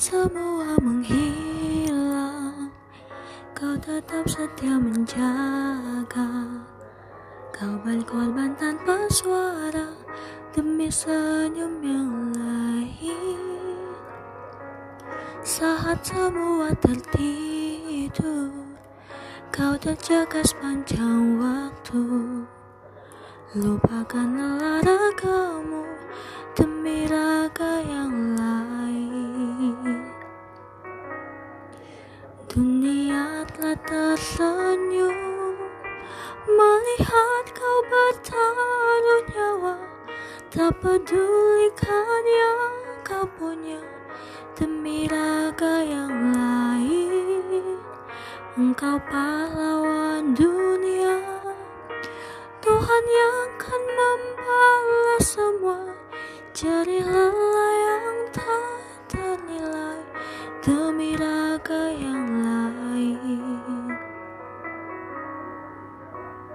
Semua menghilang. Kau tetap setia menjaga. Kau berkorban tanpa suara Demi senyum yang lain. Saat semua tertidur Kau terjaga sepanjang waktu. Lupakan lelah kamu Dunia telah tersenyum Melihat kau bertaruh nyawa. Tak pedulikan yang kau punya Demi raga yang lain. Engkau pahlawan dunia Tuhan yang akan membalas semua. Jerih lelah yang tak ternilai Demi raga yang